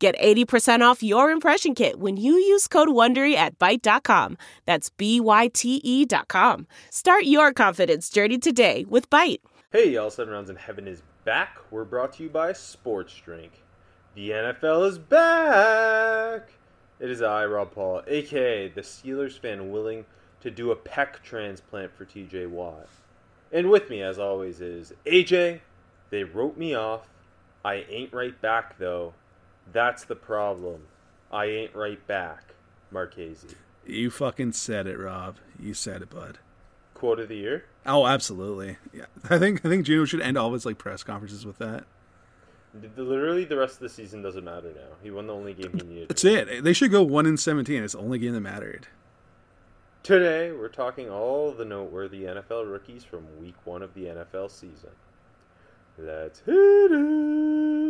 Get 80% off your impression kit when you use code WONDERY at Byte.com. That's B-Y-T-E dot com. Start your confidence journey today with Byte. Hey, y'all, Seven Rounds in Heaven is back. We're brought to you by Sports Drink. The NFL is back! It is I, Rob Paul, aka the Steelers fan willing to do a pec transplant for TJ Watt. And with me, as always, is AJ. They wrote me off. I ain't right back, though. That's the problem. I ain't right back, Marchese. You fucking said it, Rob. You said it, bud. Quote of the year? Oh, absolutely. Yeah, I think I think Gino should end all of his like press conferences with that. Literally, the rest of the season doesn't matter now. He won the only game he needed. That's it. They should go one in seventeen. It's the only game that mattered. Today, we're talking all the noteworthy NFL rookies from Week One of the NFL season. Let's hit it.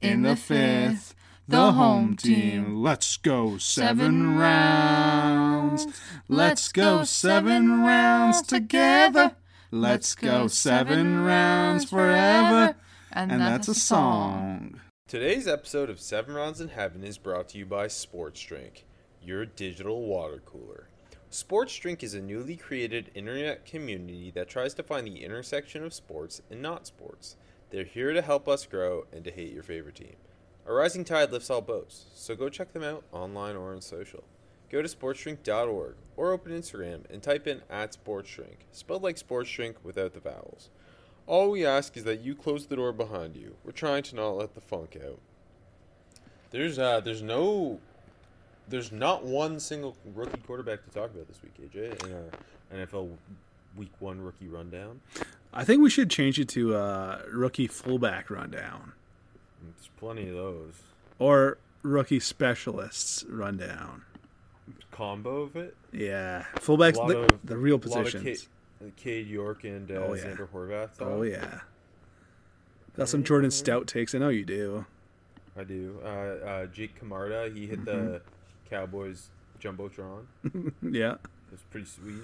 in the fifth? The home team. Let's go seven rounds. Let's go seven rounds together. Let's go seven rounds forever. And that's a song. Today's episode of Seven Rounds in Heaven is brought to you by Sports Drink, your digital water cooler. Sports Drink is a newly created internet community that tries to find the intersection of sports and not sports. They're here to help us grow and to hate your favorite team. A rising tide lifts all boats, so go check them out online or on social. Go to sportsdrink.org or open Instagram and type in at sportsdrink, spelled like sports drink without the vowels. All we ask is that you close the door behind you. We're trying to not let the funk out. There's uh there's no there's not one single rookie quarterback to talk about this week, AJ, in our NFL week 1 rookie rundown. I think we should change it to uh, rookie fullback rundown There's plenty of those. or rookie specialists rundown. Combo of it. Yeah, fullbacks the, of- the real A lot of positions. Cade, Cade York and uh, Oh, yeah. Zander Horvath. Oh yeah, got some Jordan Stout takes. I know you do. I do. Uh, uh, Jake Camarda, he hit the Mm-hmm. Cowboys jumbotron. yeah, It was pretty sweet.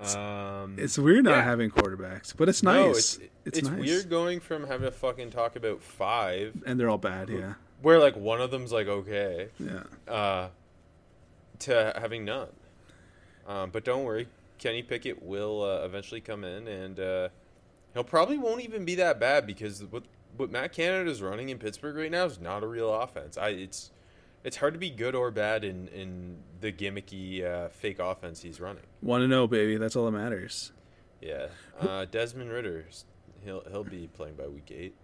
Um, it's weird not yeah. having quarterbacks, but it's no, nice. it's, it's it's nice. weird going from having to fucking talk about five, and they're all bad. Yeah, where like one of them's like okay, yeah. uh, to having none. Um, but don't worry, Kenny Pickett will uh, eventually come in, and uh, he'll probably won't even be that bad because what what Matt Canada is running in Pittsburgh right now is not a real offense. I it's it's hard to be good or bad in in the gimmicky uh, fake offense he's running. Want to know, baby? That's all that matters. Yeah, uh, Desmond Ridder, he'll he'll be playing by week eight.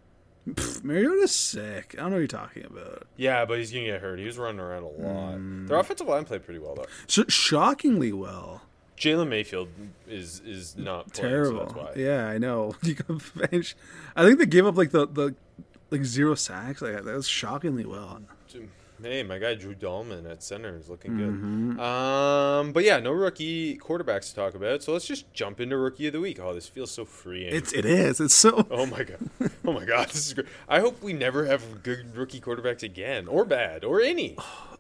Mariota's sick. I don't know what you're talking about. Yeah, but he's gonna get hurt. He was running around a lot. Mm. Their offensive line played pretty well though. Sh- shockingly well. Jalen Mayfield is is not playing, Terrible. So that's why. Yeah, I know. You can finish. I think they gave up like the the like zero sacks. Like that was shockingly well. Hey, my guy Drew Dalman at center is looking Mm-hmm. good. Um, but yeah, no rookie quarterbacks to talk about. So let's just jump into rookie of the week. Oh, this feels so freeing. It's it is. It's so. oh my god. Oh my god, this is great. I hope we never have good rookie quarterbacks again, or bad, or any.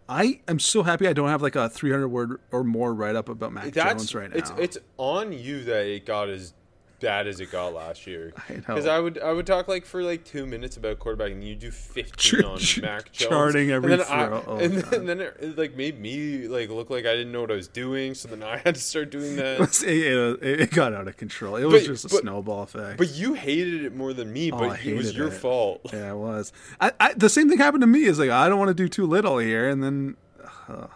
I am so happy I don't have like a 300 word or more write up about Mac That's Jones right now. it's it's on you that it got as bad as it got last year. I know. Because I would I would talk like for like two minutes about quarterback, and you do fifteen on Mac Jones, charting every and then I- Oh, and, then, and then it, it, like made me like look like I didn't know what I was doing. So then I had to start doing that. it, it, it got out of control. It was But- just a but- snowball effect. But you hated it more than me. Oh, But it was your fault. yeah, it was. I, I the same thing happened to me. Is like I don't want to do too little here, and then uh,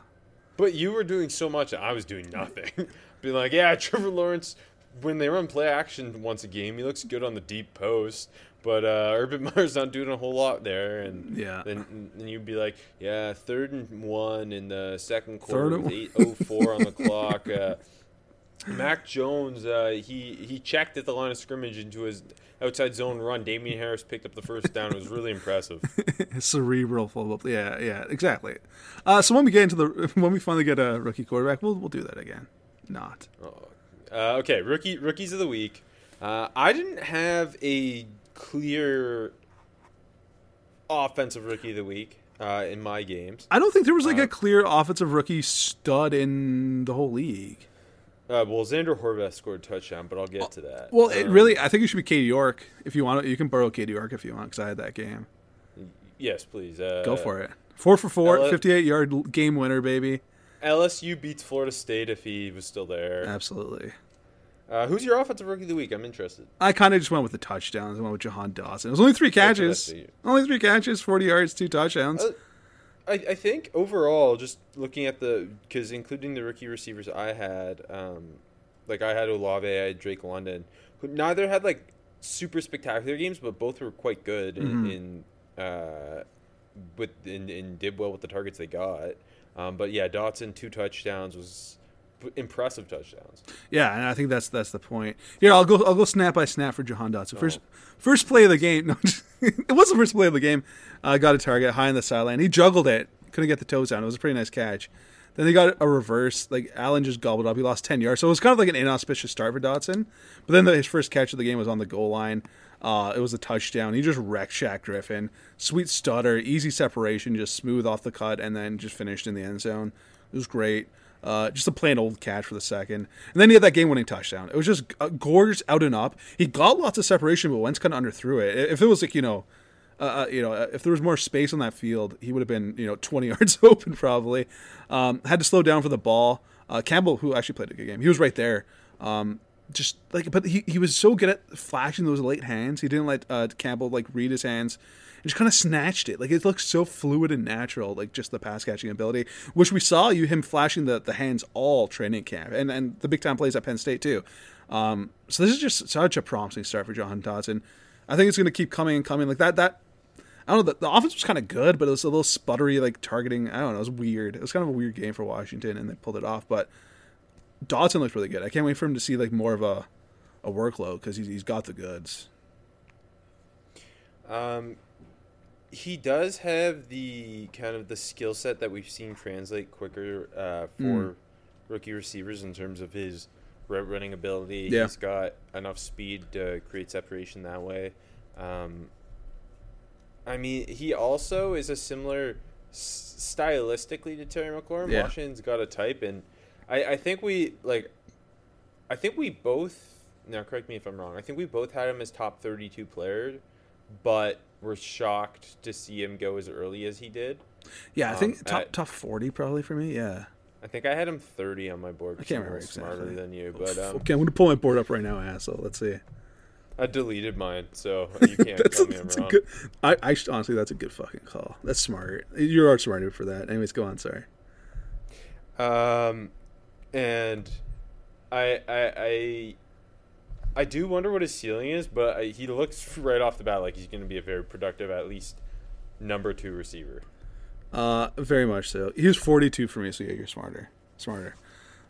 But you were doing so much, and I was doing nothing. Being like, yeah, Trevor Lawrence, when they run play action once a game, he looks good on the deep post. But uh, Urban Meyer's not doing a whole lot there, and Yeah. then then you'd be like, yeah, third and one in the second quarter with eight oh four on the clock. Uh, Mac Jones, uh, he he checked at the line of scrimmage into his outside zone run. Damien Harris picked up the first down. It was really impressive. cerebral football. Yeah, yeah, exactly. Uh, so when we get into the when we finally get a rookie quarterback, we'll we'll do that again. Not. Uh, okay, rookie rookies of the week. Uh, I didn't have a clear offensive rookie of the week uh, in my games. I don't think there was like Uh, a clear offensive rookie stud in the whole league. Uh, well, Zander Horvath scored a touchdown, but I'll get to that. Well, it Um, really, I think it should be Cade York if you want. You can borrow Cade York if you want, because I had that game. yes, please uh, Go for it. Four for four, L- 58 yard game winner, baby. LSU beats Florida State if he was still there. Absolutely. Uh, who's your offensive rookie of the week? I'm interested. I kind of just went with the touchdowns. I went with Jahan Dotson. It was only three That's what I catches. Only three catches, 40 yards, two touchdowns. Uh, I, I think overall, just looking at the because including the rookie receivers I had, um, like I had Olave, I had Drake London, who neither had like super spectacular games, but both were quite good Mm-hmm. in, in uh, with and, did well with the targets they got. Um, but yeah, Dotson two touchdowns was impressive touchdowns. Yeah, and I think that's that's the point. Here, I'll go. I'll go snap by snap for Jahan Dotson. First, Oh. first play of the game. No, it was the first play of the game. Uh, got a target high on the sideline. He juggled it, couldn't get the toes down. It was a pretty nice catch. Then they got a reverse. Like Allen just gobbled up. He lost ten yards, so it was kind of like an inauspicious start for Dotson. But then the, his first catch of the game was on the goal line. Uh, it was a touchdown. He just wrecked Shaq Griffin. Sweet stutter, easy separation, just smooth off the cut, and then just finished in the end zone. It was great. Uh, just a plain old catch for the second. And then he had that game winning touchdown. It was just uh, gorgeous out and up. He got lots of separation, but Wentz kind of underthrew it. If it was like, you know, uh, uh, you know, if there was more space on that field, he would have been, you know, 20 yards open probably. Um, had to slow down for the ball. Uh, Campbell, who actually played a good game, he was right there. Um, just like, but he, he was so good at flashing those late hands. He didn't let uh, Campbell like read his hands. Just kind of snatched it. Like it looks so fluid and natural, like just the pass catching ability, which we saw you him flashing the, the hands all training camp and, and the big time plays at Penn State too. Um, so this is just such a promising start for Jahan Dotson. I think it's going to keep coming and coming like that. That I don't know. The, the offense was kind of good, but it was a little sputtery, like targeting. I don't know. It was weird. It was kind of a weird game for Washington, and they pulled it off. But Dodson looked really good. I can't wait for him to see like more of a a workload because he's, he's got the goods. Um, he does have the kind of the skill set that we've seen translate quicker uh, for Mm. rookie receivers in terms of his route running ability. Yeah. He's got enough speed to create separation that way. Um, I mean, he also is a similar s- stylistically to Terry McLaurin. Yeah. Washington's got a type, and I, I think we like. I think we both. Now, correct me if I'm wrong. I think we both had him as top 32 player, but we're shocked to see him go as early as he did. Yeah, I think Um, top at- top forty probably for me. Yeah. I think I had him 30 on my board. I can't remember smarter exactly. than you, but um, okay, I'm gonna pull my board up right now, asshole. Let's see. I deleted mine, so you can't that's tell a, me I'm that's a wrong. good. I, I honestly, that's a good fucking call. That's smart. You are smarter for that. Anyways, go on. Sorry. Um, and I, I, I, I do wonder what his ceiling is, but he looks right off the bat like he's going to be a very productive, at least number two receiver. Uh, very much so. He was 42 for me, so yeah, you're smarter. Smarter.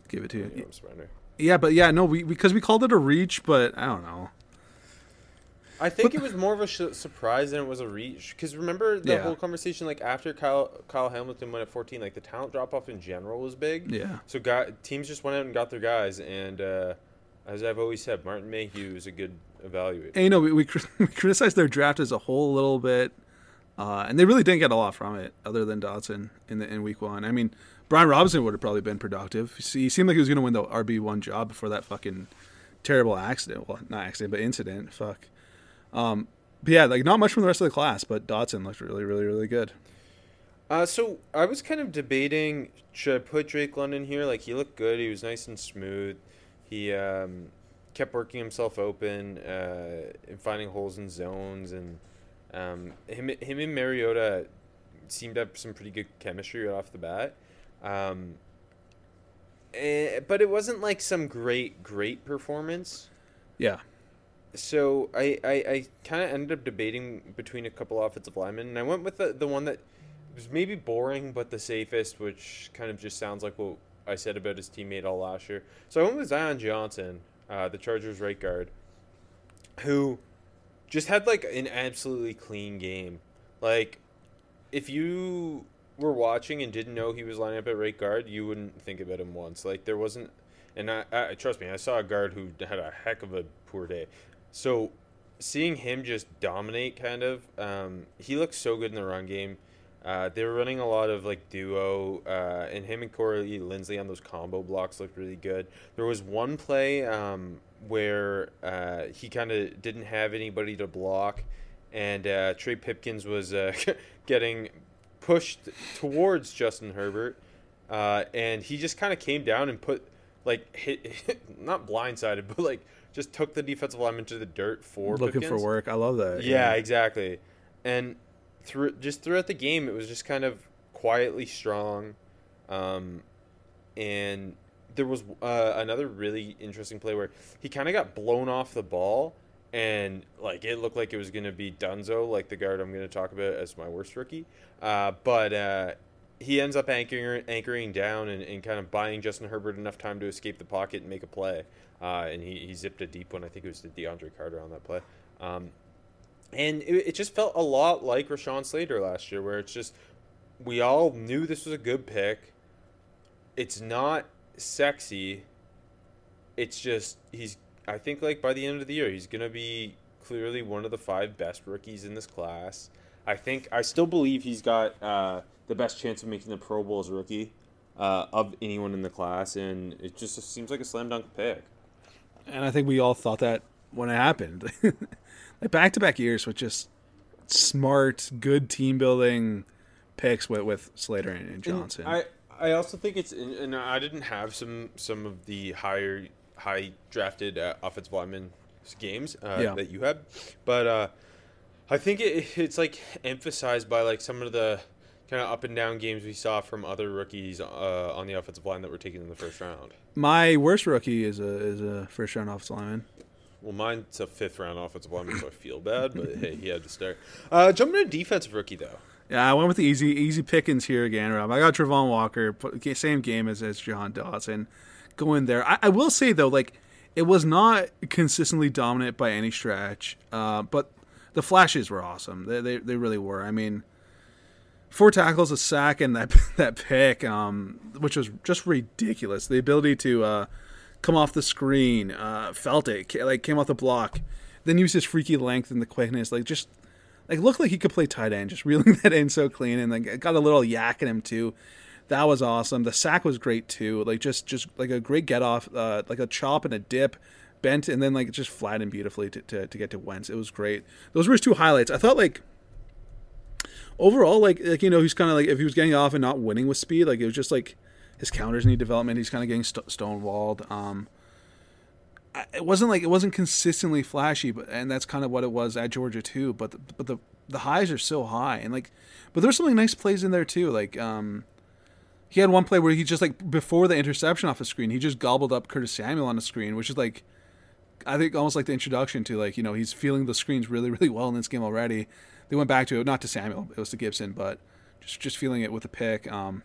Give it to you. I'm smarter. Yeah, but yeah, no, we because we called it a reach, but I don't know. I think it was more of a sh- surprise than it was a reach. Because remember the Yeah. whole conversation, like after Kyle Kyle Hamilton went at 14, like the talent drop off in general was big. Yeah. So guy, teams just went out and got their guys, and uh, as I've always said, Martin Mayhew is a good evaluator. And you know, we, we, we criticized their draft as a whole a little bit, uh, and they really didn't get a lot from it, other than Dotson in the in week one. I mean, Brian Robinson would have probably been productive. He he seemed like he was going to win the RB one job before that fucking terrible accident. Well, not accident, but incident. Fuck. Um, but yeah, like not much from the rest of the class, but Dotson looked really, really, really good. Uh, so I was kind of debating should I put Drake London here? Like he looked good. He was nice and smooth. He um, kept working himself open uh, and finding holes in zones, and um, him him and Mariota seemed to have some pretty good chemistry right off the bat. Um, eh, but it wasn't like some great, great performance. Yeah. So I, I, I kind of ended up debating between a couple offensive linemen, and I went with the, the one that was maybe boring but the safest, which kind of just sounds like what I said about his teammate all last year. So I went with Zion Johnson, uh, the Chargers right guard, who just had like an absolutely clean game. Like, if you were watching and didn't know he was lining up at right guard, you wouldn't think about him once. Like there wasn't, and I, I trust me, I saw a guard who had a heck of a poor day. So seeing him just dominate, kind of, um, he looks so good in the run game. Uh, they were running a lot of like duo, uh, and him and Corey Linsley on those combo blocks looked really good. There was one play um, where uh, he kind of didn't have anybody to block, and uh, Trey Pipkins was uh, getting pushed towards Justin Herbert, uh, and he just kind of came down and put like hit, hit, not blindsided, but like just took the defensive lineman to the dirt for looking Pipkins. for work. I love that. Yeah, exactly. And through just throughout the game, it was just kind of quietly strong, um, and there was uh, another really interesting play where he kind of got blown off the ball, and like it looked like it was going to be Dunzo, like the guard I'm going to talk about as my worst rookie. Uh, but uh, he ends up anchoring anchoring down and, and, kind of buying Justin Herbert enough time to escape the pocket and make a play. Uh, and he, he zipped a deep one. I think it was to DeAndre Carter on that play. Um, and it, it just felt a lot like Rashawn Slater last year, where it's just we all knew this was a good pick. It's not sexy. It's just he's. I think like by the end of the year, he's gonna be clearly one of the five best rookies in this class. I think I still believe he's got uh, the best chance of making the Pro Bowl as a rookie uh, of anyone in the class, and it just seems like a slam dunk pick. And I think we all thought that when it happened, like back to back years with just smart, good team building picks with with Slater and, and Johnson. And I I also think it's and I didn't have some some of the higher high drafted uh, offensive lineman games uh, yeah. that you had, but uh, I think it, it's like emphasized by like some of the kind of up and down games we saw from other rookies uh, on the offensive line that were taken in the first round. My worst rookie is a is a first round offensive lineman. Well, mine's a fifth round offensive lineman, so I feel bad, but hey, he had to start. Uh, jumping to defensive rookie though. Yeah, I went with the easy easy pickings here again, Rob. I got Travon Walker, same game as as Jahan Dotson, going there. I, I will say though, like it was not consistently dominant by any stretch, uh, but the flashes were awesome. They, they they really were. I mean, four tackles, a sack, and that that pick, um, which was just ridiculous. The ability to uh, come off the screen, uh, felt it, like came off the block, then used his freaky length and the quickness, like just like looked like he could play tight end, just reeling that in so clean, and like got a little yak in him too. That was awesome. The sack was great too. Like just just like a great get off, uh, like a chop and a dip, bent and then like just flattened beautifully to, to, to get to Wentz. It was great. Those were his two highlights. I thought like overall, like like you know, he's kind of like if he was getting off and not winning with speed, like it was just like his counters need development. He's kind of getting st- stonewalled. Um, it wasn't like it wasn't consistently flashy, but and that's kind of what it was at Georgia too. But the, but the the highs are so high, and like, but there's some like nice plays in there too. Like um, he had one play where he just like before the interception off the screen, he just gobbled up Curtis Samuel on the screen, which is like I think almost like the introduction to like you know he's feeling the screens really really well in this game already. They went back to it not to Samuel, it was to Gibson, but just just feeling it with the pick. Um,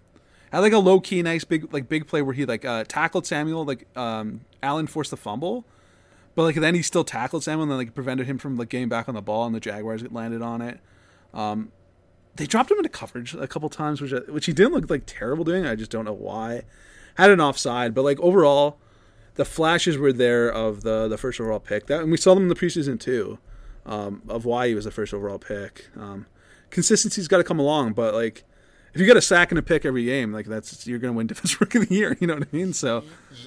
I had like a low key nice big like big play where he like uh, tackled Samuel like um, Allen forced the fumble, but like then he still tackled Samuel and then like prevented him from like getting back on the ball and the Jaguars landed on it. Um, they dropped him into coverage a couple times, which which he didn't look like terrible doing. I just don't know why. Had an offside, but like overall, the flashes were there of the the first overall pick. That and we saw them in the preseason too, um, of why he was the first overall pick. Um, consistency's got to come along, but like if you get a sack and a pick every game, like that's you're gonna win defensive rookie of the year. You know what I mean? So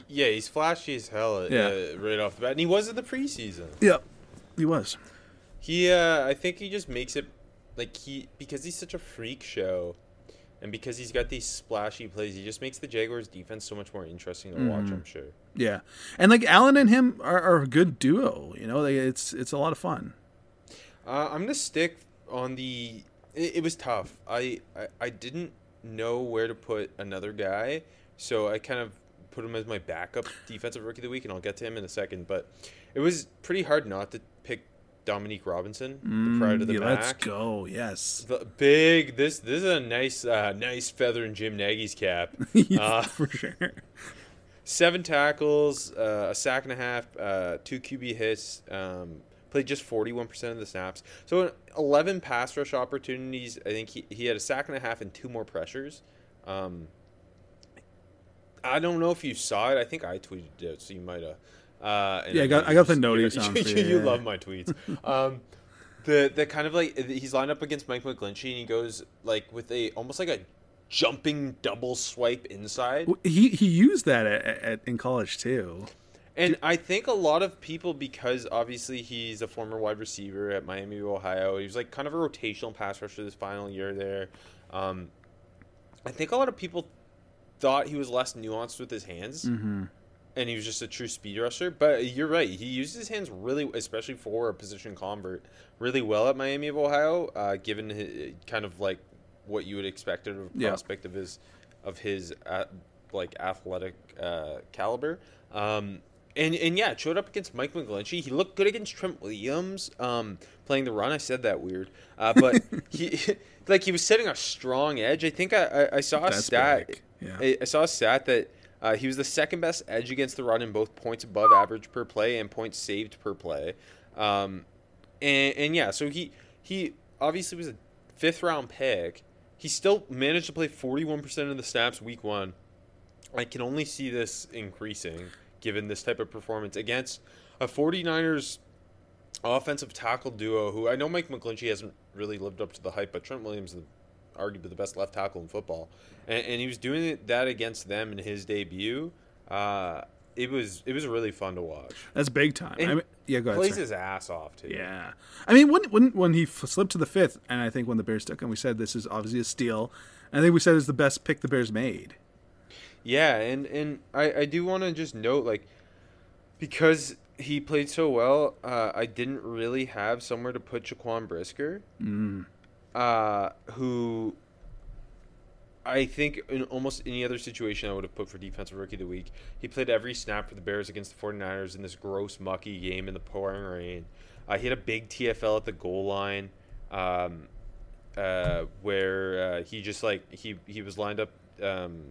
yeah, he's flashy as hell. Uh, yeah. right off the bat, and he was in the preseason. Yeah, he was. He, uh, I think he just makes it like he because he's such a freak show, and because he's got these splashy plays, he just makes the Jaguars' defense so much more interesting to mm. watch. Mm-hmm. I'm sure. Yeah, and like Allen and him are, are a good duo. You know, like, it's it's a lot of fun. Uh, I'm gonna stick on the it, it was tough. I, I, I didn't know where to put another guy, so I kind of put him as my backup defensive rookie of the week, and I'll get to him in a second. But it was pretty hard not to pick Dominique Robinson, the pride of the Mm, yeah, back. let's go. Yes. The big this this is a nice uh, nice feather in Jim Nagy's cap. Yeah, Uh, for sure. seven tackles, uh, a sack and a half, uh, two QB hits. Um, played just forty one percent of the snaps. So eleven pass rush opportunities. I think he, he had a sack and a half and two more pressures. Um, I don't know if you saw it. I think I tweeted it, so you might have. Uh, Yeah, I got- I got the notice you, you, you yeah. love my tweets. Um, the the kind of like he's lined up against Mike McGlinchey and he goes like with a almost like a jumping double swipe inside. He he used that at, at, in college too. And I think a lot of people, because obviously he's a former wide receiver at Miami of Ohio, he was like kind of a rotational pass rusher this final year there. Um, I think a lot of people thought he was less nuanced with his hands, Mm-hmm. and he was just a true speed rusher. But you're right; he used his hands really, especially for a position convert, really well at Miami of Ohio, uh, given his, kind of like what you would expect of a Yeah. prospect of his of his uh, like athletic uh, caliber. Um, and and yeah, it showed up against Mike McGlinchey. He looked good against Trent Williams, um, playing the run. I said that weird, uh, but he like he was setting a strong edge. I think I, I, I saw a That's stat. yeah. I, I saw a stat that uh, he was the second best edge against the run in both points above average per play and points saved per play. Um, and, and yeah, so he he obviously was a fifth round pick. He still managed to play 41% of the snaps week one. I can only see this increasing given this type of performance against a 49ers offensive tackle duo who I know Mike McGlinchey hasn't really lived up to the hype, but Trent Williams is arguably the best left tackle in football. And, and he was doing that against them in his debut. Uh, it was it was really fun to watch. That's big time. I mean, yeah, go ahead. Plays sorry. his ass off too. Yeah, I mean when when when he f- slipped to the fifth, and I think when the Bears took him, we said this is obviously a steal. And I think we said it's the best pick the Bears made. Yeah, and and I I do want to just note like because he played so well, uh, I didn't really have somewhere to put Jaquan Brisker, Mm. uh, who I think in almost any other situation I would have put for defensive rookie of the week. He played every snap for the Bears against the 49ers in this gross mucky game in the pouring rain. Uh, he had a big TFL at the goal line. Um, uh, where uh, he just like he he was lined up um,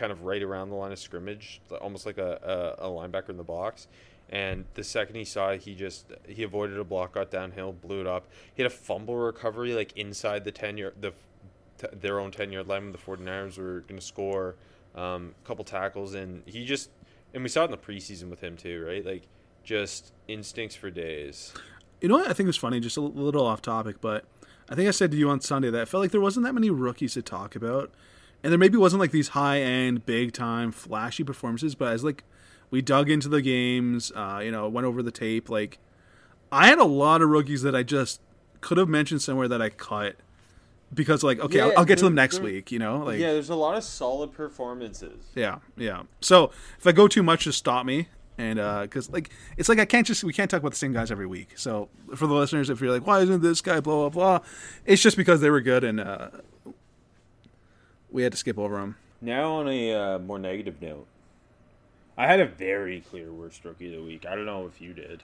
kind of right around the line of scrimmage, almost like a, a, a linebacker in the box. And the second he saw it, he just he avoided a block, got downhill, blew it up. He had a fumble recovery like inside the ten yard the t- their own ten yard line when the 49ers were going to score. Um, a couple tackles, and he just and we saw it in the preseason with him too, right? Like just instincts for days. You know what I think was funny, just a little off topic, but I think I said to you on Sunday that I felt like there wasn't that many rookies to talk about, and there maybe wasn't like these high end, big time, flashy performances. But as like we dug into the games, uh, you know, went over the tape, like I had a lot of rookies that I just could have mentioned somewhere that I cut because like okay, I'll, I'll get to them next there- week, you know, like yeah, there's a lot of solid performances. yeah, yeah. So if I go too much, just stop me. And because like it's like I can't just we can't talk about the same guys every week. So for the listeners, if you're like, why isn't this guy blah blah blah? It's just because they were good and uh, we had to skip over them. Now on a uh, more negative note, I had a very clear worst rookie of the week. I don't know if you did.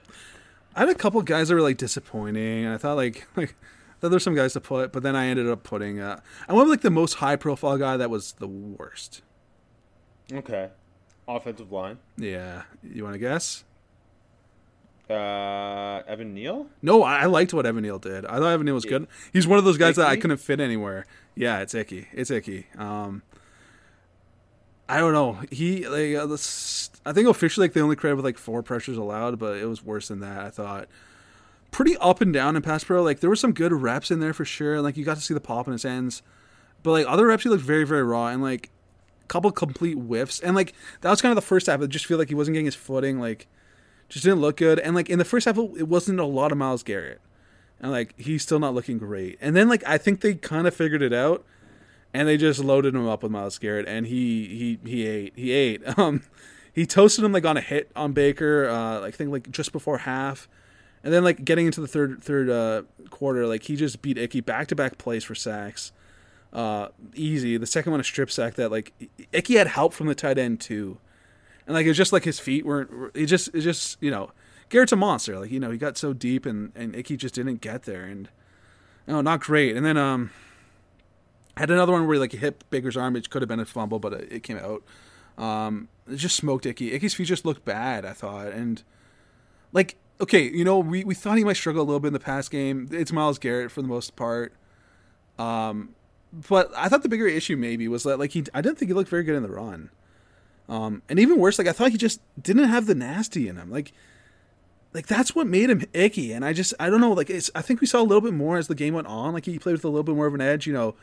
I had a couple guys that were like disappointing, and I thought like like I thought there's some guys to put, but then I ended up putting uh, I went with like the most high profile guy that was the worst. Okay, offensive line. Yeah, you want to guess? Uh, Evan Neal. No, I liked what Evan Neal did. I thought Evan Neal was good. He's one of those guys that I couldn't fit anywhere. Yeah, it's icky. It's icky. Um, I don't know. He like uh, I think officially like they only credited with like four pressures allowed, but it was worse than that. I thought pretty up and down in pass pro. Like there were some good reps in there for sure. Like you got to see the pop in his hands, but like other reps he looked very very raw and like a couple complete whiffs. And like that was kind of the first half. I just feel like he wasn't getting his footing. Like just didn't look good. And like in the first half, it wasn't a lot of Myles Garrett, and like he's still not looking great. And then like I think they kind of figured it out, and they just loaded him up with Myles Garrett, and he he he ate he ate. Um, he toasted him like on a hit on Baker. Uh, like I think like just before half, and then like getting into the third third uh, quarter, like he just beat Icky back to back plays for sacks. uh, easy. The second one a strip sack that like Icky had help from the tight end too, and like it was just like his feet weren't. It just it just you know Garrett's a monster. Like you know he got so deep and and Icky just didn't get there and no not great. And then um had another one where he like hit Baker's arm. It could have been a fumble, but it, it came out. Um, it just smoked Icky. Icky's feet just looked bad. I thought and like okay, you know we we thought he might struggle a little bit in the pass game. It's Myles Garrett for the most part. Um, but I thought the bigger issue maybe was that like he I didn't think he looked very good in the run. Um, and even worse, like I thought he just didn't have the nasty in him. Like like that's what made him icky. And I just I don't know, like it's I think we saw a little bit more as the game went on. Like he played with a little bit more of an edge, you know,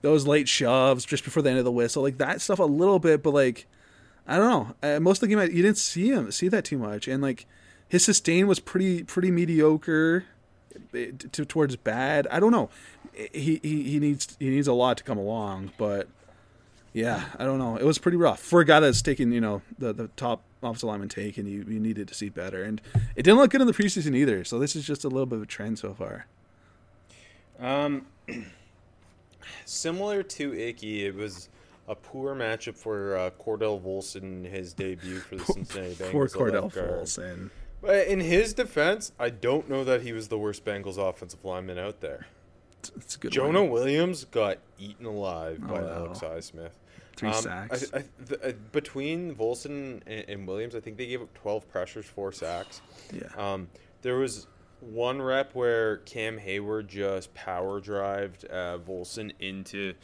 those late shoves just before the end of the whistle, like that stuff a little bit, but like I don't know. Uh, most of the game, you didn't see him see that too much, and like his sustain was pretty pretty mediocre eh, to, towards bad. I don't know. He, he he needs he needs a lot to come along, but yeah, I don't know. It was pretty rough for a guy that's taking you know the the top offensive lineman take, and you, you needed to see better, and it didn't look good in the preseason either. So this is just a little bit of a trend so far. Um, similar to Icky, it was a poor matchup for uh, Cordell Volson his debut for the Cincinnati Bengals. Poor Cordell. Volson. But in his defense, I don't know that he was the worst Bengals offensive lineman out there. It's a good Jonah one. Williams got eaten alive by Oh, no. Alex Highsmith. Three Um, sacks. I, I, th- uh, between Volson and, and Williams, I think they gave up 12 pressures, four sacks. Yeah. Um, there was one rep where Cam Heyward just power drived uh, Volson into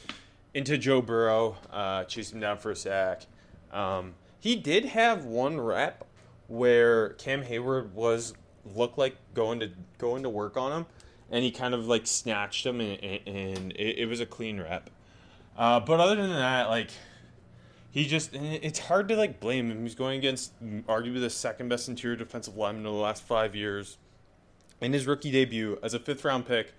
into Joe Burrow, uh, chased him down for a sack. Um, he did have one rep where Cam Heyward was looked like going to going to work on him, and he kind of like snatched him, and, and, and it, it was a clean rep. Uh, but other than that, like he just it's hard to like blame him. He's going against arguably the second best interior defensive lineman in the last five years. In his rookie debut as a fifth round pick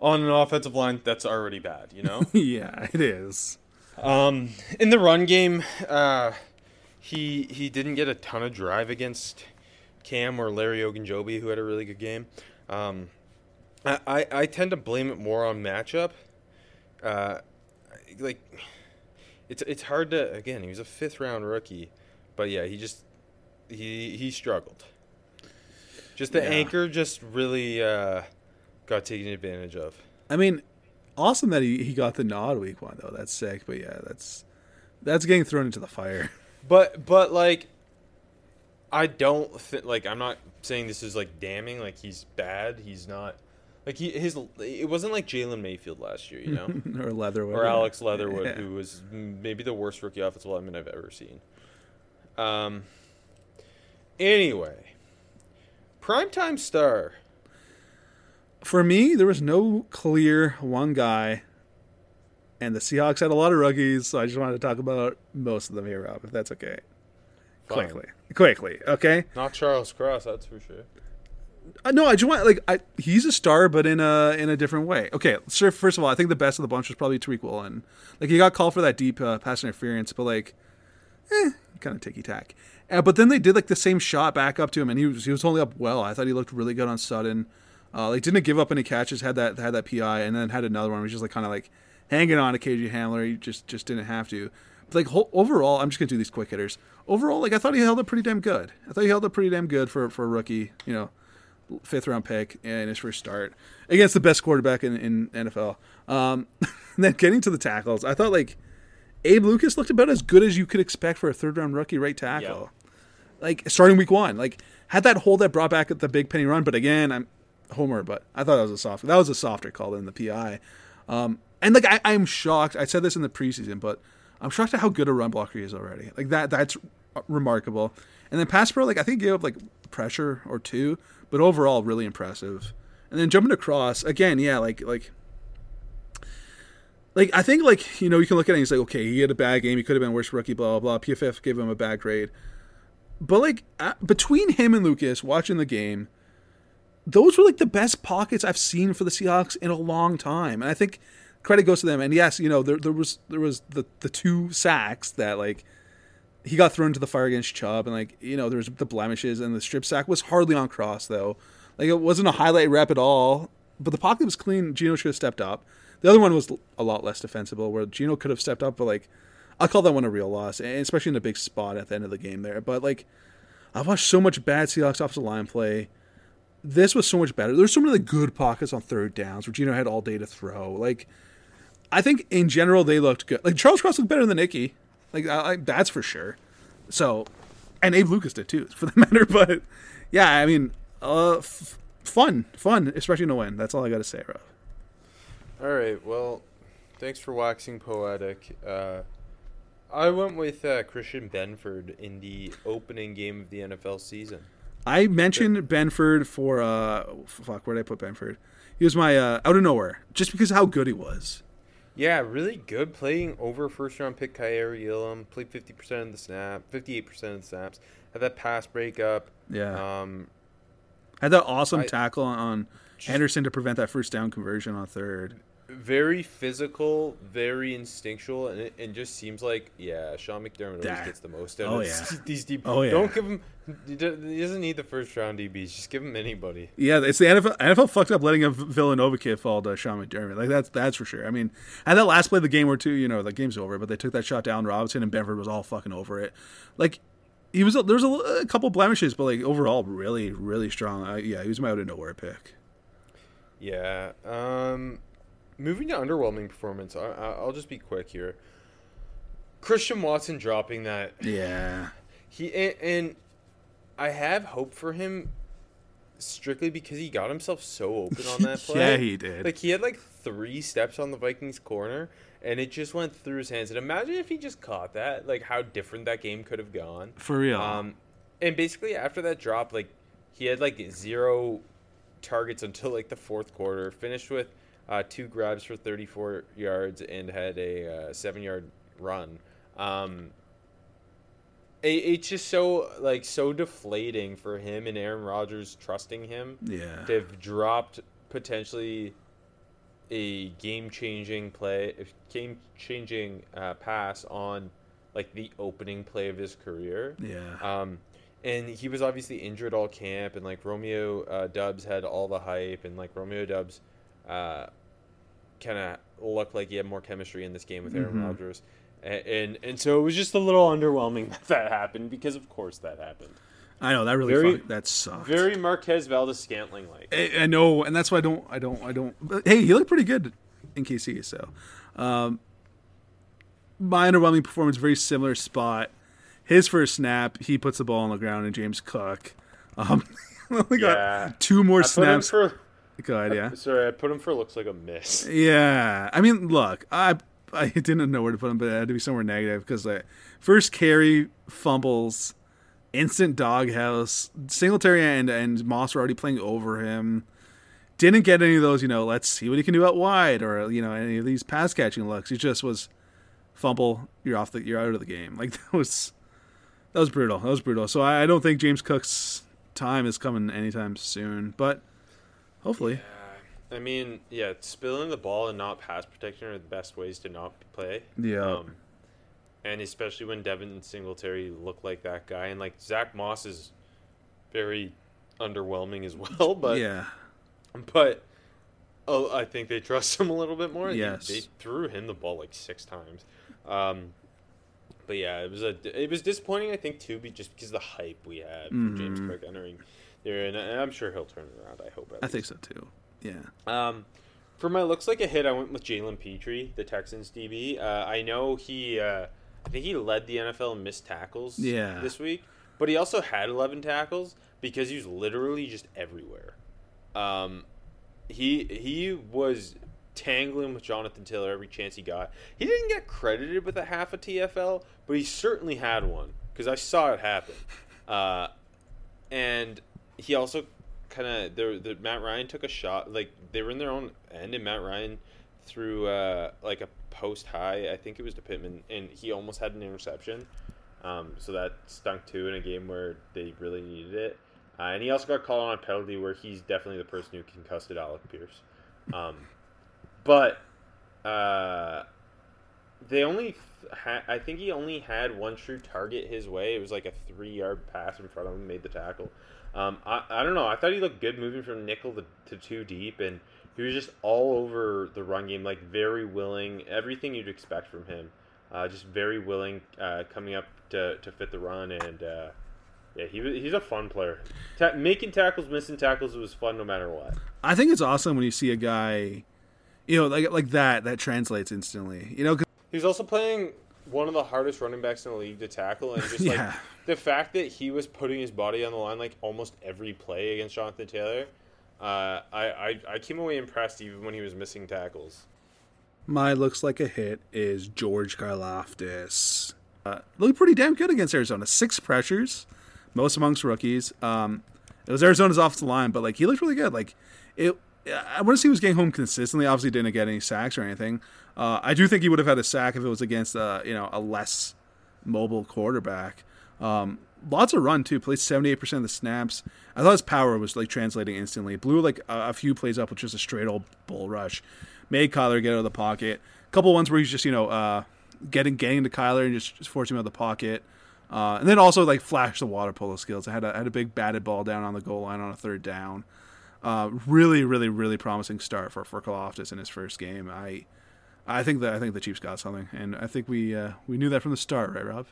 on an offensive line that's already bad, you know? yeah, it is. um in the run game, uh he he didn't get a ton of drive against Cam or Larry Ogunjobi, who had a really good game. Um I, I, I tend to blame it more on matchup. Uh like it's it's hard to again. He was a fifth round rookie, but yeah, he just he he struggled. Just the Yeah. anchor just really uh, got taken advantage of. I mean, awesome that he, he got the nod week one though. That's sick. But yeah, that's that's getting thrown into the fire. But but like, I don't think like I'm not saying this is like damning. Like he's bad. He's not. Like he his it wasn't like Jalen Mayfield last year, you know, or Leatherwood. or Alex Leatherwood, Yeah. who was maybe the worst rookie offensive lineman I've ever seen. Um. Anyway, primetime star. For me, there was no clear one guy, and the Seahawks had a lot of rookies, so I just wanted to talk about most of them here, Rob, if that's okay. Fine. Quickly, quickly, okay. Not Charles Cross, that's for sure. Uh, no, I just want like I, he's a star, but in a in a different way. Okay, sir. First of all, I think the best of the bunch was probably Tariq Woolen. Like he got called for that deep uh, pass interference, but like, eh, kind of ticky tack. Uh, but then they did like the same shot back up to him, and he was he was holding up well. I thought he looked really good on Sutton. Uh, like didn't give up any catches, had that had that PI, and then had another one. He was just like kind of like hanging on to KJ Hamler. He just just didn't have to. But like whole, overall, I'm just gonna do these quick hitters. Overall, like I thought he held up pretty damn good. I thought he held up pretty damn good for for a rookie. You know fifth round pick in his first start against the best quarterback in, in NFL. Um, then getting to the tackles, I thought like Abe Lucas looked about as good as you could expect for a third round rookie right tackle. Like starting week one, like had that hole that brought back at the big penny run, but again, I'm Homer, but I thought that was a soft that was a softer call than the PI. Um, and like I, I'm shocked. I said this in the preseason, but I'm shocked at how good a run blocker he is already. Like that that's remarkable. And then pass pro, like I think he gave up like pressure or two, but overall really impressive. And then jumping across again, yeah, like like like I think like you know you can look at it and he's like okay he had a bad game he could have been worse rookie blah blah blah PFF gave him a bad grade, but like uh, between him and Lucas watching the game, those were like the best pockets I've seen for the Seahawks in a long time, and I think credit goes to them. And yes, you know there there was there was the the two sacks that like he got thrown to the fire against Chubb, and like you know there was the blemishes, and the strip sack was hardly on cross though. Like it wasn't a highlight rep at all, but the pocket was clean. Gino should have stepped up. The other one was a lot less defensible, where Gino could have stepped up, but like, I call that one a real loss, and especially in a big spot at the end of the game there. But like, I've watched so much bad Seahawks offensive line play. This was so much better. There's so many good pockets on third downs where Gino had all day to throw. Like, I think in general they looked good. Like Charles Cross looked better than Ickey. Like I, I, that's for sure. So, and Abe Lucas did too, for the matter. But yeah, I mean, uh, f- fun, fun, especially in a win. That's all I got to say, Rob. All right. Well, thanks for waxing poetic. Uh, I went with uh, Christian Benford in the opening game of the NFL season. I mentioned Benford for uh, fuck. Where did I put Benford? He was my uh, out of nowhere, just because of how good he was. Yeah, really good playing over first round pick Kaiir Elam. Played fifty percent of the snap, fifty eight percent of the snaps. Had that pass breakup. Yeah. Um, Had that awesome I- tackle on Anderson to prevent that first down conversion on third. Very physical, very instinctual, and it, and just seems like yeah, Sean McDermott always gets the most out oh, of yeah. these deep. Oh, yeah. Don't give him. He doesn't need the first round DBs. Just give him anybody. Yeah, it's the NFL. NFL fucked up letting a Villanova kid fall to Sean McDermott. Like that's that's for sure. I mean, and that last play of the game where two, you know, the game's over, but they took that shot down Robinson and Benford was all fucking over it. Like he was, there was a, a couple blemishes, but like overall, really, really strong. I, yeah, he was my out of nowhere pick. Yeah. Um, moving to underwhelming performance. I, I'll just be quick here. Christian Watson dropping that Yeah, he and, and I have hope for him strictly because he got himself so open on that play. Yeah, he did. Like he had like three steps on the Vikings corner and it just went through his hands. And imagine if he just caught that, like how different that game could have gone. for real. Um, and basically after that drop, like he had like zero targets until like the fourth quarter. Finished with uh, two grabs for 34 yards and had a uh, seven-yard run. Um, it, it's just so like so deflating for him and Aaron Rodgers trusting him yeah, to have dropped potentially a game-changing play, game-changing uh, pass on like the opening play of his career. yeah, Um, and he was obviously injured all camp, and like Romeo uh, Doubs had all the hype, and like Romeo Doubs, uh, kind of looked like he had more chemistry in this game with Aaron Mhm. Rodgers, and, and and so it was just a little underwhelming that that happened because of course that happened. I know that really very- fuck, that sucked. Very Marquez Valdes-Scantling like. I, I know, and that's why I don't, I don't, I don't. But hey, he looked pretty good in KC. So, um, my underwhelming performance, very similar spot. His first snap, he puts the ball on the ground, and James Cook um, only got Yeah. two more I put him snaps. for Go ahead, yeah, sorry, I put him for looks like a miss. yeah. I mean, look, I I didn't know where to put him, but it had to be somewhere negative because like first carry fumbles, instant doghouse. Singletary and and Moss were already playing over him. Didn't get any of those, you know. Let's see what he can do out wide, or you know, any of these pass catching looks. He just was fumble. You're off the. You're out of the game. Like that was that was brutal. That was brutal. So I, I don't think James Cook's time is coming anytime soon, but hopefully. I mean, yeah, spilling the ball and not pass protection are the best ways to not play. Yeah. Um, and especially when Devin Singletary looked like that guy, and like Zach Moss is very underwhelming as well. But yeah. but oh, I think they trust him a little bit more. They- Yes. they, threw him the ball like six times. Um, but yeah, it was a it was disappointing. I think too, be just because of the hype we had for James. Cook entering there, and, I'm sure he'll turn it around. I hope. at I think so too. Yeah. Um, for my looks like a hit, I went with Jalen Pitre, the Texans DB. Uh, I know he, uh, I think he led the NFL in missed tackles Yeah. this week, but he also had 11 tackles because he was literally just everywhere. Um, he he was tangling with Jonathan Taylor every chance he got. He didn't get credited with a half a TFL, but he certainly had one because I saw it happen. Uh, and he also kind of the, the Matt Ryan took a shot like they were in their own end and Matt Ryan threw uh, like a post high I think it was to Pittman and he almost had an interception um, so that stunk too in a game where they really needed it uh, and he also got called on a penalty where he's definitely the person who concussed Alec Pierce um, but uh, they only ha- I think he only had one true target his way. It was like a three yard pass in front of him, made the tackle. Um, I, I don't know. I thought he looked good moving from nickel to, to two deep, and he was just all over the run game, like very willing, everything you'd expect from him. Uh, just very willing, uh, coming up to, to fit the run, and uh, yeah, he he's a fun player. Ta- making tackles, missing tackles it was fun no matter what. I think it's awesome when you see a guy, you know, like like that that translates instantly. You know, 'cause- He's also playing one of the hardest running backs in the league to tackle, and just like the fact that he was putting his body on the line like almost every play against Jonathan Taylor. Uh, I, I I came away impressed even when he was missing tackles. my looks like a hit is George Karlaftis. Uh, looked pretty damn good against Arizona. Six pressures, most amongst rookies. Um, it was Arizona's offensive line, but like he looked really good. Like it, I want to see he was getting home consistently. Obviously, didn't get any sacks or anything. Uh, I do think he would have had a sack if it was against uh, you know a less mobile quarterback. Um, lots of run too. Played seventy eight percent of the snaps. I thought his power was like translating instantly. Blew like a, a few plays up with just a straight old bull rush. Made Kyler get out of the pocket. A couple ones where he's just you know uh, getting getting to Kyler and just, just forcing him out of the pocket. Uh, and then also like flash the water polo skills. I had a, had a big batted ball down on the goal line on a third down. Uh, really, really, really promising start for for Karlaftis in his first game. I I think that I think the Chiefs got something, and I think we uh, we knew that from the start, right, Rob?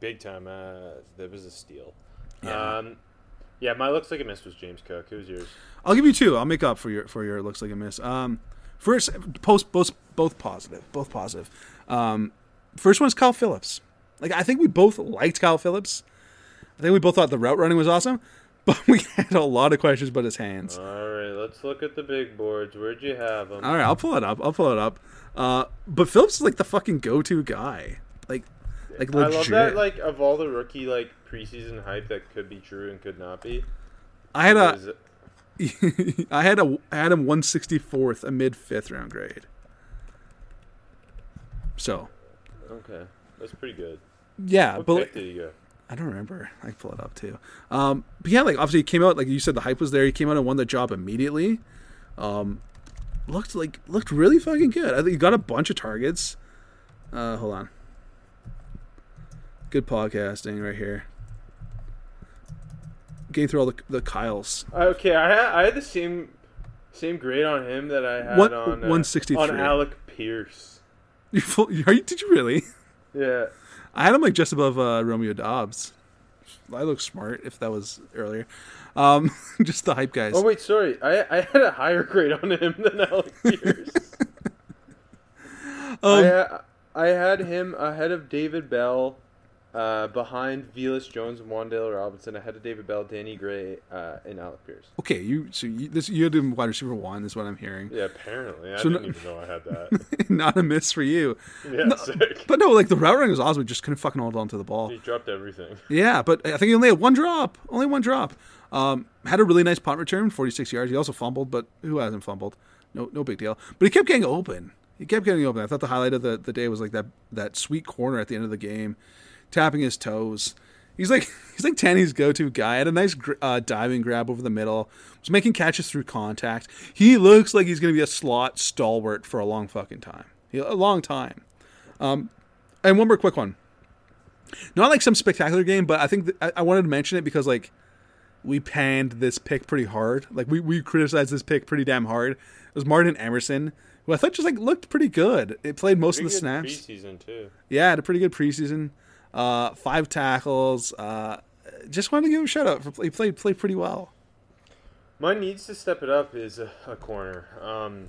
Big time. Uh, that was a steal. Yeah. Um, yeah, my looks like a miss was James Cook. Who's yours? I'll give you two. I'll make up for your for your looks like a miss. Um, first, post both both positive, both positive. Um, first one's Kyle Phillips. Like I think we both liked Kyle Phillips. I think we both thought the route running was awesome, but we had a lot of questions about his hands. All right, let's look at the big boards. Where'd you have them? All right, I'll pull it up. I'll pull it up. Uh, but Phillips is like the fucking go-to guy. Like, like I love that. Like of all the rookie like preseason hype that could be true and could not be. I had a, I had a, I had him 164th, a mid fifth round grade. So okay, that's pretty good. yeah, What but pick did you go? I don't remember. I can pull it up too. Um, but yeah, like obviously he came out like you said, the hype was there. He came out and won the job immediately. Um, looked like looked really fucking good. I think he got a bunch of targets. Uh, hold on. Good podcasting right here. Getting through all the the Kyles. Okay, I had, I had the same same grade on him that I had One- on uh, 163. on Alec Pierce. You full, are you, did you really? Yeah, I had him like just above uh, Romeo Doubs. I look smart if that was earlier. Um, just the hype guys. Oh wait, sorry. I I had a higher grade on him than Alec Pierce. I, Um, ha- I had him ahead of David Bell, uh, behind Velus Jones and Wan'Dale Robinson, ahead of David Bell, Danny Gray, uh, and Alec Pierce. Okay, you so you, this you had him wide receiver one is what I'm hearing. Yeah, apparently. I So didn't no- even know I had that. Not a miss for you. Yeah, sick. But no, like the route running was awesome. we Just couldn't fucking hold on to the ball. He dropped everything. Yeah, but I think he only had one drop. Only one drop. Um, had a really nice punt return, 46 yards. He also fumbled, but who hasn't fumbled? No, no big deal. But he kept getting open. He kept getting open. I thought the highlight of the, the day was like that that sweet corner at the end of the game, tapping his toes. He's like he's like Tanny's go-to guy. Had a nice uh, diving grab over the middle. Was making catches through contact. He looks like he's going to be a slot stalwart for a long fucking time. A long time. Um, and one more quick one not like some spectacular game, but I think th- I, I wanted to mention it because like we panned this pick pretty hard. Like we, we criticized this pick pretty damn hard. It was Martin Emerson, who I thought just like looked pretty good. It played most Pretty of the good snaps. Preseason too. Yeah, had a pretty good preseason. Uh, five tackles. Uh, just wanted to give him a shout out. For, he played played pretty well. Mine needs to step it up is a, a corner. Um,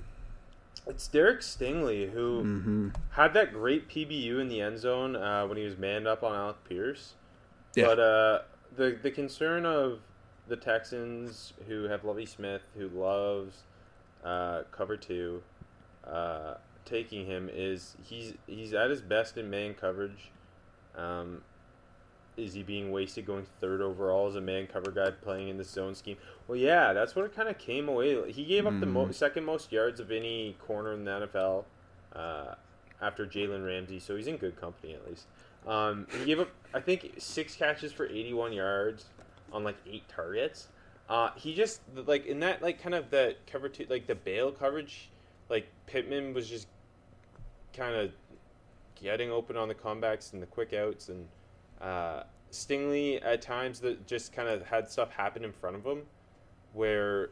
it's Derek Stingley who Mm-hmm. had that great PBU in the end zone uh, when he was manned up on Alec Pierce. Yeah. But uh, the the concern of the Texans who have Lovie Smith who loves uh, cover two, uh, taking him is he's he's at his best in man coverage. Um, is he being wasted going third overall as a man cover guy playing in the zone scheme? Well, yeah, that's what it kind of came away. He gave up the mo- second most yards of any corner in the NFL uh, after Jalen Ramsey, so he's in good company at least. Um, he gave up, I think, six catches for 81 yards on like eight targets. Uh, he just like in that like kind of the cover two, like the bail coverage, like Pittman was just kind of getting open on the comebacks and the quick outs and uh, Stingley at times that just kind of had stuff happen in front of him where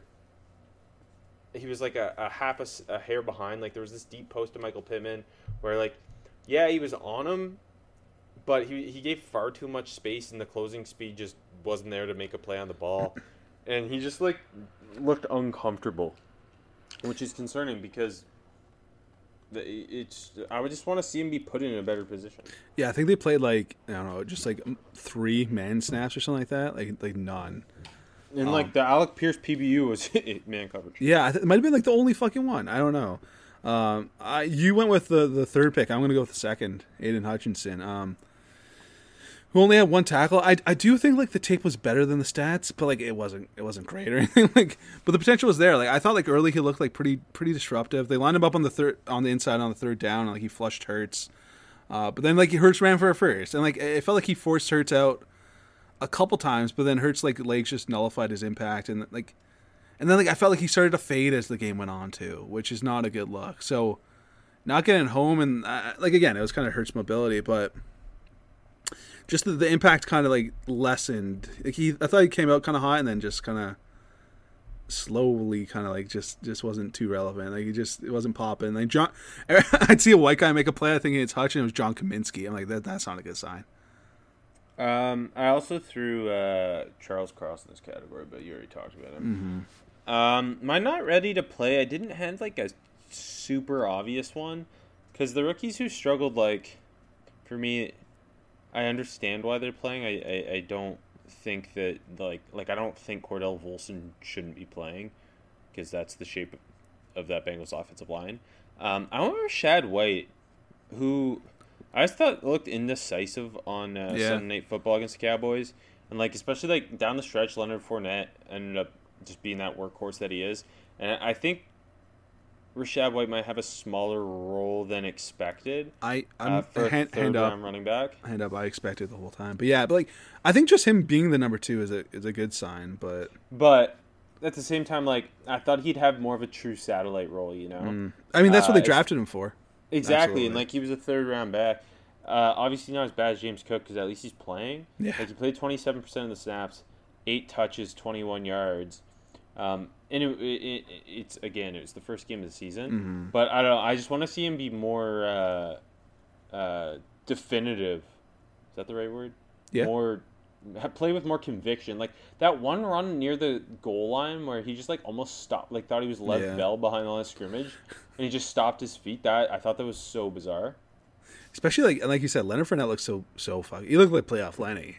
he was like a, a half a hair behind. Like there was this deep post to Michael Pittman where like, yeah, he was on him, but he he gave far too much space, and the closing speed just wasn't there to make a play on the ball, and he just like looked uncomfortable, which is concerning because. It's. I would just want to see him be put in a better position. Yeah, I think they played like I don't know, just like three man snaps or something like that. Like like none. And like the Alec Pierce PBU was man coverage. Yeah, it might have been like the only fucking one. I don't know. Um, I, you went with the the third pick. I'm gonna go with the second, Aidan Hutchinson. Um, who only had one tackle. I, I do think like the tape was better than the stats, but like it wasn't it wasn't great or anything. Like, but the potential was there. Like I thought like early he looked like pretty pretty disruptive. They lined him up on the third on the inside on the third down. And, like he flushed Hurts, uh, but then like Hurts ran for a first, and like it felt like he forced Hurts out a couple times. But then Hurts like legs just nullified his impact, and like and then like I felt like he started to fade as the game went on too, which is not a good look. So not getting home and uh, like again, it was kind of hurts mobility, but just the, the impact kind of like lessened. Like he, I thought he came out kind of hot and then just kind of slowly kind of like just just wasn't too relevant. Like he just it wasn't popping. Like John, I'd see a white guy make a play. I think it's Hutch and it was John Cominsky. I'm like that that's not a good sign. Um, I also threw uh, Charles Cross in this category, but you already talked about him. Um, my not ready to play. I didn't have like a super obvious one because the rookies who struggled, like for me, I understand why they're playing. I, I, I don't think that like like I don't think Cordell Volson shouldn't be playing because that's the shape of that Bengals offensive line. Um, I with Shad White, who I just thought looked indecisive on uh, Yeah. Sunday Night Football against the Cowboys, and like especially like down the stretch, Leonard Fournette ended up just being that workhorse that he is, and I think Rachaad White might have a smaller role than expected I I'm uh, for hand, third hand up. round running back. Hand up, I expected the whole time, but yeah, but like I think just him being the number two is a is a good sign. But But at the same time, like I thought he'd have more of a true satellite role, you know. I mean that's what Uh, they drafted him for. Exactly, Absolutely. and like he was a third round back. Uh, obviously not as bad as James Cook because at least he's playing. Yeah. Like he played twenty seven percent of the snaps, eight touches, twenty one yards. Um, and it, it, it, it's again, it was the first game of the season. Mm-hmm. But I don't know. I just want to see him be more uh, uh, definitive. Is that the right word? Yeah. More play with more conviction. Like that one run near the goal line where he just like almost stopped, like thought he was left Yeah. Bell behind on the scrimmage, and he just stopped his feet. That I thought that was so bizarre. Especially like and like you said, Leonard Fournette looks so so fucking. He looked like playoff Lenny.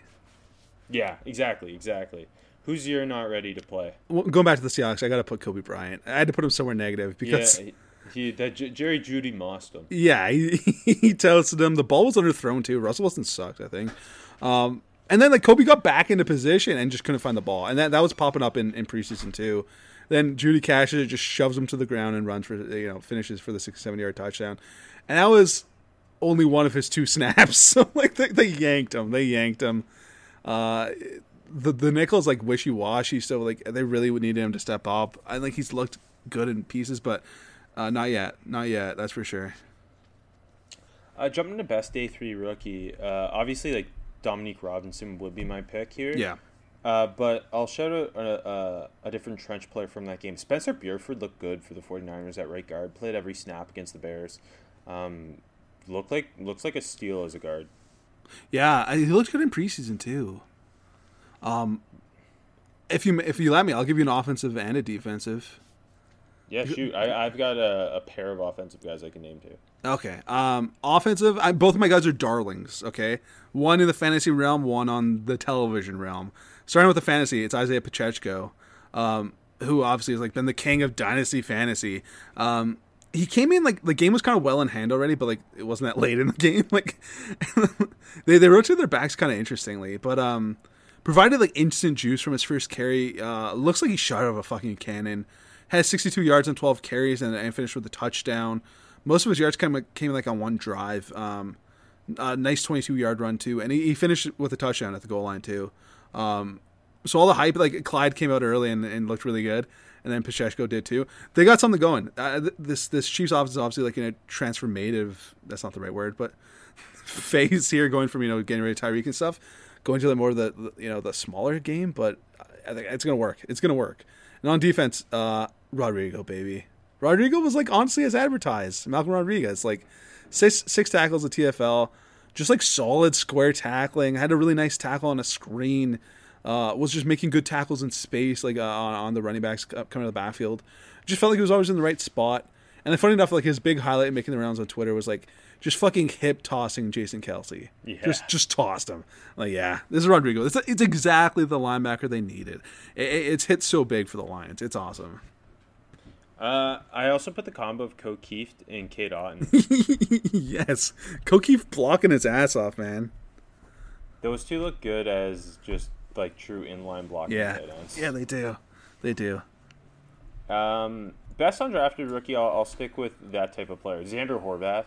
Yeah, exactly, exactly. Who's you're not ready to play? Well, going back to the Seahawks, I got to put Coby Bryant. I had to put him somewhere negative because yeah, he, that J- Jerry Jeudy mossed him. yeah, he, he toasted him. The ball was underthrown too. Russell Wilson sucked, I think. Um, and then like Kobe got back into position and just couldn't find the ball, and that that was popping up in, in preseason too. Then Jeudy catches it, just shoves him to the ground and runs for you know finishes for the six seven yard touchdown, and that was only one of his two snaps. So like they, they yanked him, they yanked him. Uh, the the nickel's like wishy washy, so like they really would need him to step up. I think he's looked good in pieces, but uh, not yet, not yet. That's for sure. Uh, jumping to best day three rookie. Uh, obviously, like Dominique Robinson would be my pick here. Yeah. Uh, but I'll shout out a, a, a different trench player from that game. Spencer Burford looked good for the 49ers at right guard. Played every snap against the Bears. Um, looked like looks like a steal as a guard. Yeah, he looked good in preseason too. Um, if you if you let me, I'll give you an offensive and a defensive. Yeah, shoot. I, I've got a, a pair of offensive guys I can name too. Okay. Um, offensive. I, both of my guys are darlings. Okay, one in the fantasy realm, one on the television realm. Starting with the fantasy, it's Isaiah Pacheco, um, who obviously has like been the king of dynasty fantasy. Um, he came in like the game was kind of well in hand already, but like it wasn't that late in the game. Like they they rotated their backs kind of interestingly, but um, provided like instant juice from his first carry. Uh, looks like he shot out of a fucking cannon. Has 62 yards on 12 carries and, and finished with a touchdown. Most of his yards came came like on one drive. Um, nice 22 yard run too, and he, he finished with a touchdown at the goal line too. Um, so all the hype, like Clyde came out early and, and looked really good, and then Pacheco did too. They got something going. Uh, th- this this Chiefs offense is obviously like in a transformative. That's not the right word, but phase here, going from you know getting rid of Tyreek and stuff, going to the more the the, you know the smaller game. But I think it's gonna work. It's gonna work. And on defense, uh, Rodrigo, baby. Rodrigo was like honestly as advertised. Malcolm Rodriguez, like six six tackles at TFL, just like solid square tackling. Had a really nice tackle on a screen. Uh, was just making good tackles in space, like uh, on, on the running backs coming to the backfield. Just felt like he was always in the right spot. And then funny enough, like his big highlight making the rounds on Twitter was like just fucking hip tossing Jason Kelce. Yeah. Just just tossed him. Like yeah, this is Rodrigo. It's, it's exactly the linebacker they needed. It, it's hit so big for the Lions. It's awesome. Uh, I also put the combo of Kieft and Cade Otton. yes, Ko Kieft blocking his ass off, man. Those two look good as just like true inline blocking Yeah, yeah, they do, they do. Um, best undrafted rookie, I'll, I'll stick with that type of player. Zander Horvath.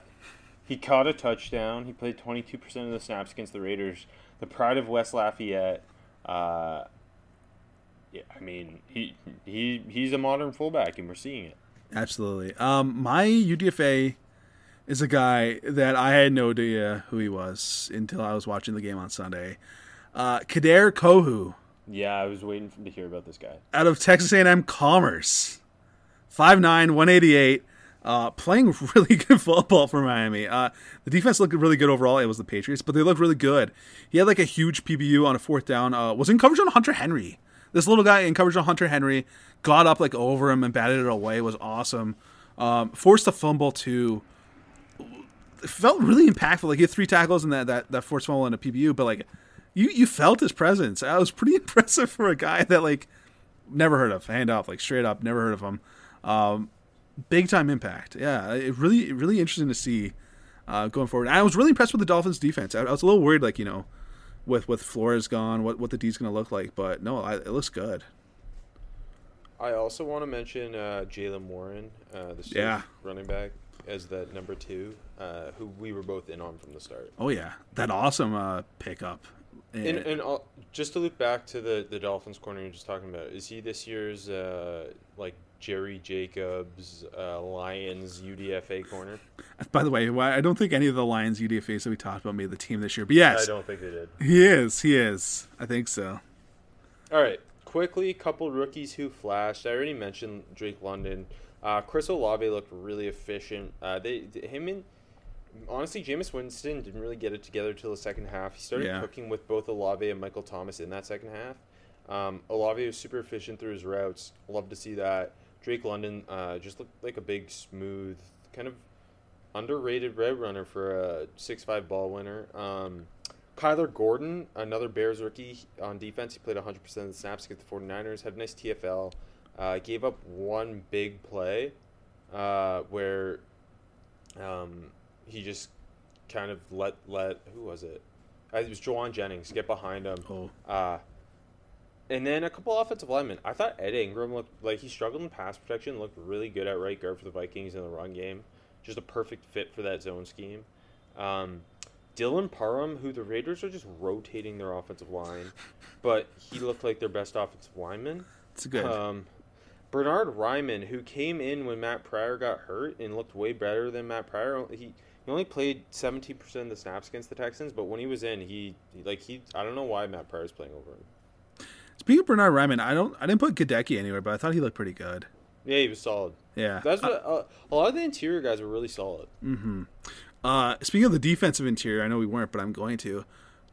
He caught a touchdown. He played 22% of the snaps against the Raiders. The pride of West Lafayette. Uh, yeah, I mean, he he he's a modern fullback, and we're seeing it. Absolutely. Um, my UDFA is a guy that I had no idea who he was until I was watching the game on Sunday. Uh, Kader Kohou Yeah, I was waiting for, to hear about this guy. out of Texas A&M Commerce, 5'9", 188, uh, playing really good football for Miami. Uh, the defense looked really good overall. It was the Patriots, but they looked really good. He had like a huge PBU on a fourth down. Uh, was in coverage on Hunter Henry. This little guy in coverage on Hunter Henry got up like over him and batted it away. It was awesome. Um, forced a fumble too. It felt really impactful. Like he had three tackles and that that that forced fumble and a PBU, but like you you felt his presence. I was pretty impressive for a guy that like never heard of hand off like straight up never heard of him. Um, big time impact. Yeah, it really really interesting to see uh, going forward. I was really impressed with the Dolphins defense. I, I was a little worried like you know with with Flores gone, what what the D's going to look like, but no, I, it looks good. I also want to mention uh, Jaylen Warren, uh, the Yeah. running back, as that number two, uh, who we were both in on from the start. Oh yeah, that awesome uh, pickup. And, and uh, just to loop back to the, the Dolphins corner you're just talking about, is he this year's uh, like Jerry Jacobs uh, Lions UDFA corner? By the way, I don't think any of the Lions UDFA's that we talked about made the team this year, but yes, I don't think they did. he is. He is. I think so. All right, quickly, a couple rookies who flashed. I already mentioned Drake London. Uh, Chris Olave looked really efficient. Uh, they him and honestly, Jameis Winston didn't really get it together till the second half. He started Yeah. cooking with both Olave and Michael Thomas in that second half. Um, Olave was super efficient through his routes. Love to see that. Drake London uh, just looked like a big, smooth, kind of underrated red runner for a six-five ball winner. Um, Kyler Gordon, another Bears rookie on defense. He played 100% of the snaps against the 49ers. Had a nice TFL. Uh, gave up one big play uh, where um, he just kind of let let who was it? Uh, it was Jauan Jennings get behind him. Oh, Uh, and then a couple offensive linemen. I thought Ed Ingram looked like he struggled in pass protection. Looked really good at right guard for the Vikings in the run game. Just a perfect fit for that zone scheme. Um, Dylan Parham, who the Raiders are just rotating their offensive line, but he looked like their best offensive lineman. it's good. Um, Bernhard Raimann, who came in when Matt Pryor got hurt and looked way better than Matt Pryor. He he only played seventeen percent of the snaps against the Texans, but when he was in, he like he I don't know why Matt Pryor's playing over him. Speaking of Bernhard Raimann, I don't. I didn't put Gadecki anywhere, but I thought he looked pretty good. Yeah, he was solid. Yeah. That's what uh, a lot of the interior guys were really solid. Uh, speaking of the defensive interior, I know we weren't, but I'm going to.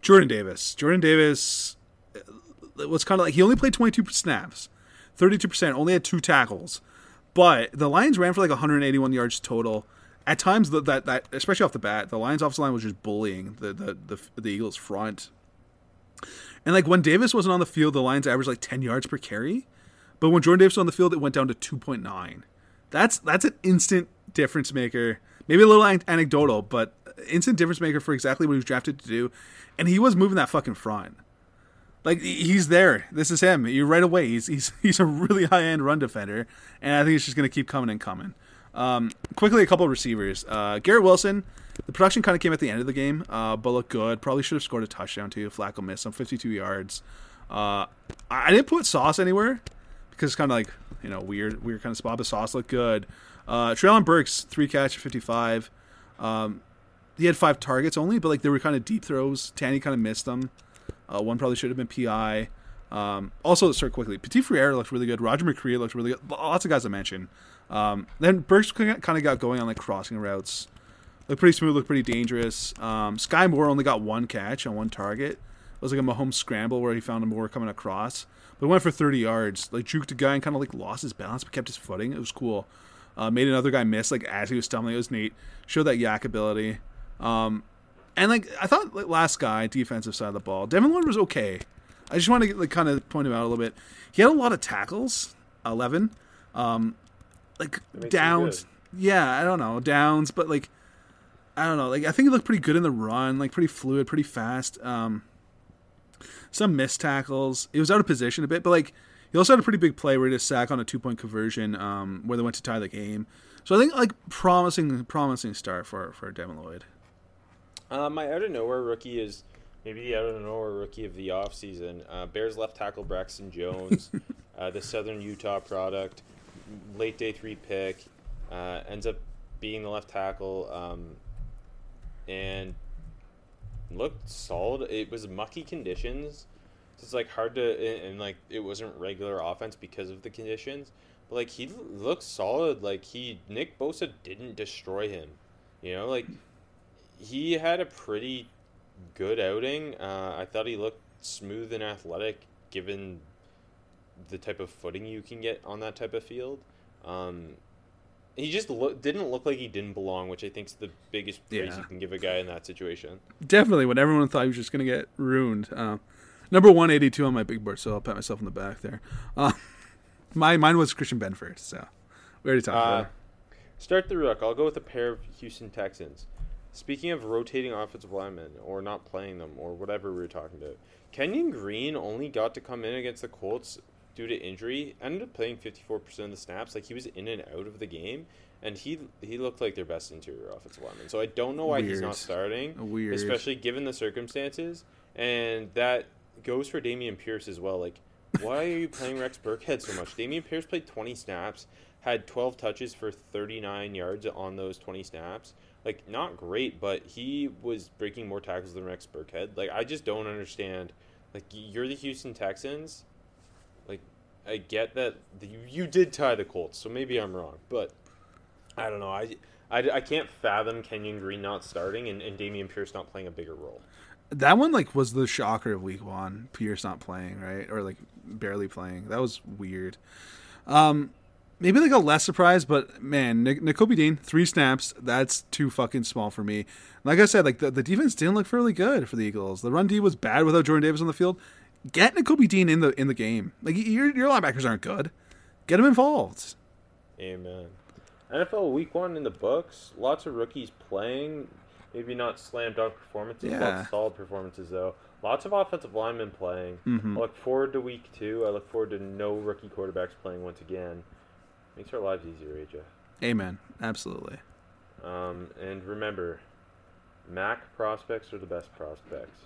Jordan Davis. Jordan Davis uh, was kind of like he only played 22 snaps, 32 percent, only had two tackles, but the Lions ran for like 181 yards total. At times, that that especially off the bat, the Lions offensive line was just bullying the the the, the Eagles front. And like when Davis wasn't on the field, the Lions averaged like 10 yards per carry, but when Jordan Davis was on the field, it went down to 2.9. That's that's an instant difference maker. Maybe a little anecdotal, but instant difference maker for exactly what he was drafted to do. And he was moving that fucking front. Like he's there. This is him. You right away. He's he's he's a really high end run defender, and I think it's just gonna keep coming and coming. Um, quickly, a couple receivers. Uh, Garrett Wilson. The production kind of came at the end of the game, uh, but looked good. Probably should have scored a touchdown too. Flacco missed some 52 yards. Uh, I didn't put Sauce anywhere because it's kind of like you know weird weird kind of spot. But Sauce looked good. Uh, Treylon Burks three catch 55. Um, he had five targets only, but like they were kind of deep throws. Tanny kind of missed them. Uh, one probably should have been PI. Um, also, start quickly. Petit Frere looked really good. Roger McCreary looked really good. Lots of guys I mentioned. Um, then Burks kind of got going on like crossing routes. Looked pretty smooth. Looked pretty dangerous. Um, Skyy Moore only got one catch on one target. It was like a Mahomes scramble where he found a Moore coming across, but went for 30 yards. Like juked a guy and kind of like lost his balance, but kept his footing. It was cool. Uh, made another guy miss like as he was stumbling. It was neat. Showed that yak ability. Um, and like I thought, like, last guy defensive side of the ball, Devin Lloyd was okay. I just want to like kind of point him out a little bit. He had a lot of tackles, eleven, um, like downs. Yeah, I don't know downs, but like I don't know. Like I think he looked pretty good in the run, like pretty fluid, pretty fast. Um, some missed tackles. He was out of position a bit, but like he also had a pretty big play where he just sack on a two point conversion, um, where they went to tie the game. So I think like promising, promising start for for Devin Lloyd. Uh, my out of nowhere rookie is maybe the out of nowhere rookie of the offseason. Uh, Bears left tackle Braxton Jones, uh, the Southern Utah product, late day three pick, uh, ends up being the left tackle, um, and looked solid. It was mucky conditions, so it's like hard to and, and like it wasn't regular offense because of the conditions. But like he looked solid. Like he Nick Bosa didn't destroy him. You know, like he had a pretty good outing. Uh, I thought he looked smooth and athletic given the type of footing you can get on that type of field. Um, he just look, didn't look like he didn't belong, which I think is the biggest praise Yeah. you can give a guy in that situation. Definitely, when everyone thought he was just going to get ruined. Uh, number 182 on my big board, so I'll pat myself on the back there. Uh, my Mine was Christian Benford, so we already talked Uh, about it. start the rook. I'll go with a pair of Houston Texans. Speaking of rotating offensive linemen or not playing them or whatever we were talking about, Kenyon Green only got to come in against the Colts due to injury. Ended up playing 54% of the snaps. Like he was in and out of the game, and he he looked like their best interior offensive lineman. So I don't know why he's not starting, Weird. especially given the circumstances. And that goes for Dameon Pierce as well. Like, why are you playing Rex Burkhead so much? Dameon Pierce played 20 snaps, had 12 touches for 39 yards on those 20 snaps. Like, not great, but he was breaking more tackles than Rex Burkhead. Like, I just don't understand. Like, you're the Houston Texans. I get that the, you did tie the Colts, so maybe I'm wrong, but I don't know. I, I, I can't fathom Kenyon Green not starting and, and Dameon Pierce not playing a bigger role. That one like was the shocker of week one. Pierce not playing, right? Or like barely playing. That was weird. Um maybe like a less surprise, but man, Nakobe Dean, three snaps, that's too fucking small for me. Like I said, like the, the defense didn't look fairly good for the Eagles. The run D was bad without Jordan Davis on the field. Get Nakobe Dean in the in the game. Like your your linebackers aren't good. Get him involved. Amen. NFL Week One in the books. Lots of rookies playing. Maybe not slam dunk performances. Yeah. Lots of solid performances though. Lots of offensive linemen playing. Mhm. I look forward to Week Two. I look forward to no rookie quarterbacks playing once again. Makes our lives easier, AJ. Amen. Absolutely. Um, and remember, Mac prospects are the best prospects.